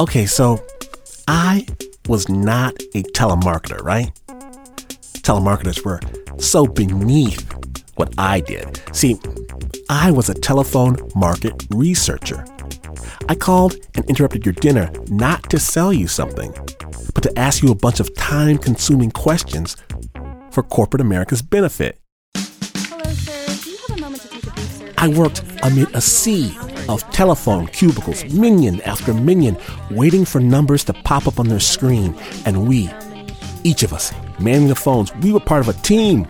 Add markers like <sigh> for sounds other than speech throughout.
Okay, so I was not a telemarketer, right? Telemarketers were so beneath what I did. See, I was a telephone market researcher. I called and interrupted your dinner not to sell you something, but to ask you a bunch of time consuming questions for corporate America's benefit. Hello, sir. Do you have a moment to take a brief survey? I worked amid a sea of telephone cubicles, minion after minion, waiting for numbers to pop up on their screen. And we, each of us, manning the phones, we were part of a team.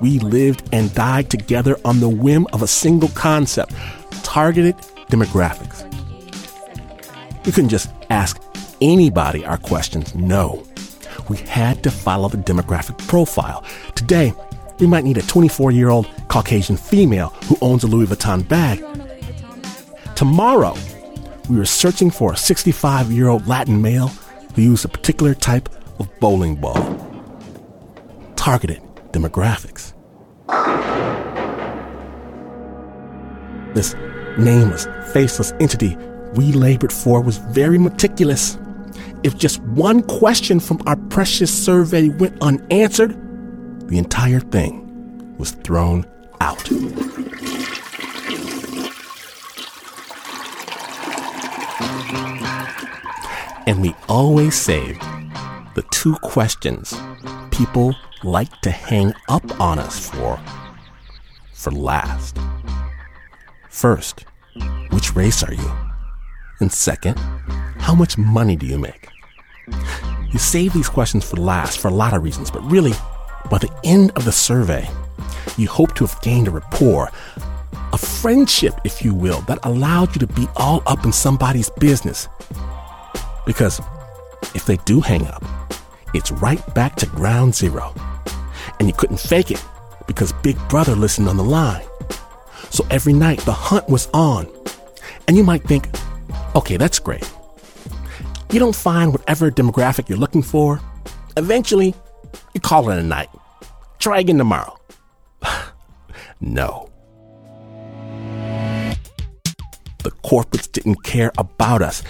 We lived and died together on the whim of a single concept targeted demographics. We couldn't just ask anybody our questions. No. We had to follow the demographic profile. Today, we might need a 24 year old Caucasian female who owns a Louis Vuitton bag. Tomorrow, we were searching for a 65 year old Latin male who used a particular type of bowling ball. Targeted demographics. This nameless, faceless entity we labored for was very meticulous. If just one question from our precious survey went unanswered, the entire thing was thrown out. And we always saved the two questions people like to hang up on us for for last. First, which race are you? And second, how much money do you make? You save these questions for last for a lot of reasons, but really, by the end of the survey, you hope to have gained a rapport, a friendship, if you will, that allowed you to be all up in somebody's business. Because if they do hang up, it's right back to ground zero. And you couldn't fake it because Big Brother listened on the line. So every night the hunt was on. And you might think, okay, that's great. You don't find whatever demographic you're looking for. Eventually, you call it a night. Try again tomorrow. <sighs> no. The corporates didn't care about us.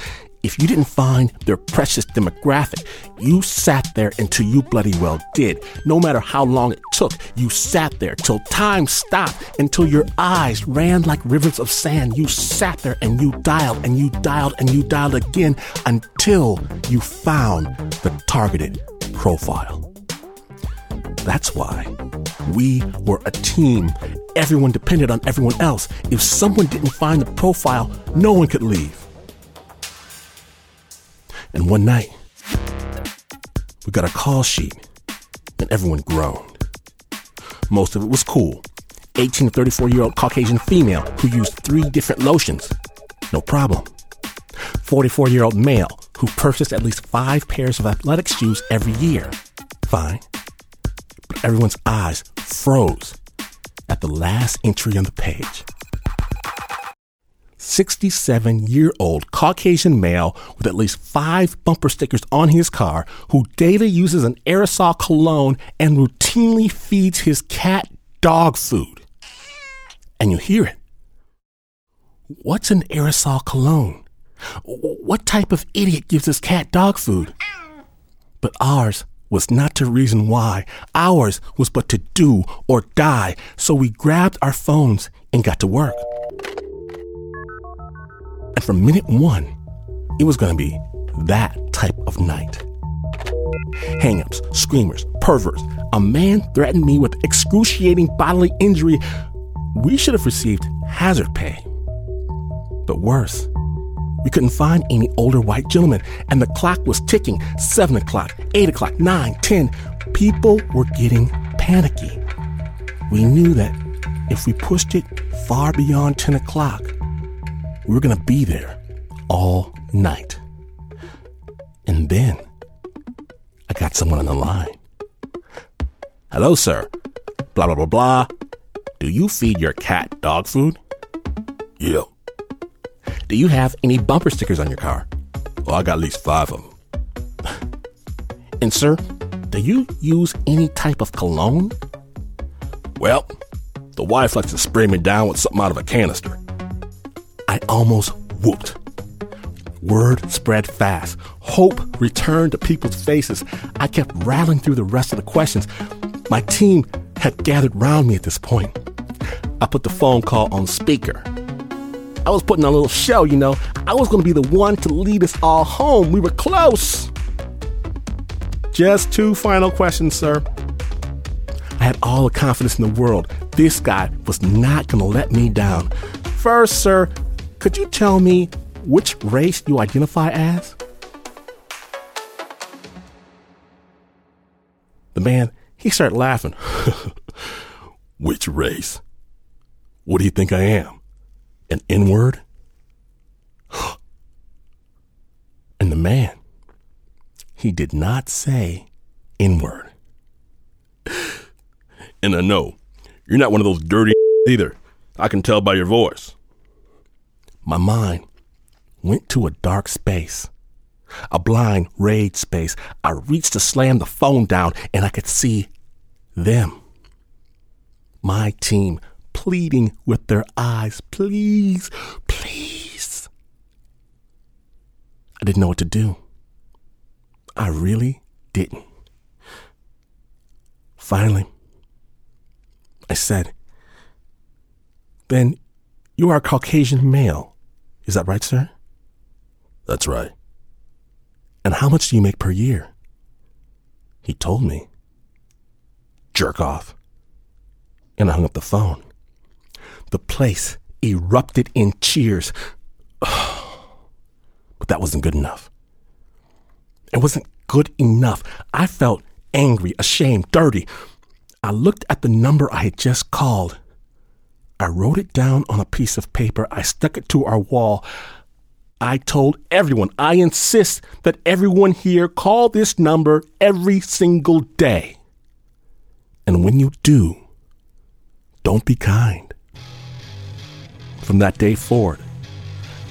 If you didn't find their precious demographic, you sat there until you bloody well did. No matter how long it took, you sat there till time stopped, until your eyes ran like rivers of sand. You sat there and you dialed and you dialed and you dialed again until you found the targeted profile. That's why we were a team. Everyone depended on everyone else. If someone didn't find the profile, no one could leave. And one night, we got a call sheet, and everyone groaned. Most of it was cool. 18 to 34 year old Caucasian female who used three different lotions. No problem. 44 year old male who purchased at least five pairs of athletic shoes every year. Fine. But everyone's eyes froze at the last entry on the page. 67 year old Caucasian male with at least five bumper stickers on his car who daily uses an aerosol cologne and routinely feeds his cat dog food. And you hear it. What's an aerosol cologne? What type of idiot gives his cat dog food? But ours was not to reason why. Ours was but to do or die. So we grabbed our phones and got to work. From minute one, it was going to be that type of night. Hangups, screamers, perverts. A man threatened me with excruciating bodily injury. We should have received hazard pay. But worse, we couldn't find any older white gentlemen, and the clock was ticking 7 o'clock, 8 o'clock, 9, 10. People were getting panicky. We knew that if we pushed it far beyond 10 o'clock, were going to be there all night. And then I got someone on the line. Hello, sir. Blah, blah, blah, blah. Do you feed your cat dog food? Yeah. Do you have any bumper stickers on your car? Well, I got at least five of them. <laughs> and, sir, do you use any type of cologne? Well, the wife likes to spray me down with something out of a canister. I almost whooped. Word spread fast. Hope returned to people's faces. I kept rattling through the rest of the questions. My team had gathered round me at this point. I put the phone call on speaker. I was putting on a little show, you know. I was going to be the one to lead us all home. We were close. Just two final questions, sir. I had all the confidence in the world. This guy was not going to let me down. First, sir, could you tell me which race you identify as? The man, he started laughing. <laughs> which race? What do you think I am? An N word? <gasps> and the man, he did not say N word. <laughs> And I know you're not one of those dirty <laughs> either. I can tell by your voice. My mind went to a dark space, a blind rage space. I reached to slam the phone down and I could see them. My team pleading with their eyes, please, please. I didn't know what to do. I really didn't. Finally, I said, Then you are a Caucasian male. Is that right, sir? That's right. And how much do you make per year? He told me. Jerk off. And I hung up the phone. The place erupted in cheers. <sighs> But that wasn't good enough. It wasn't good enough. I felt angry, ashamed, dirty. I looked at the number I had just called. I wrote it down on a piece of paper. I stuck it to our wall. I told everyone, I insist that everyone here call this number every single day. And when you do, don't be kind. From that day forward,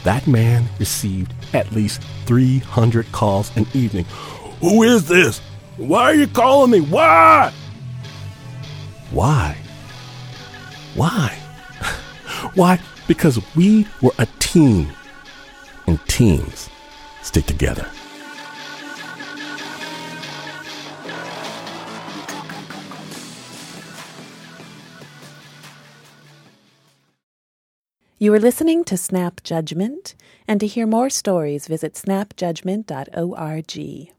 that man received at least 300 calls an evening. Who is this? Why are you calling me? Why? Why? Why? Why? Because we were a team, and teams stick together. You are listening to Snap Judgment, and to hear more stories, visit snapjudgment.org.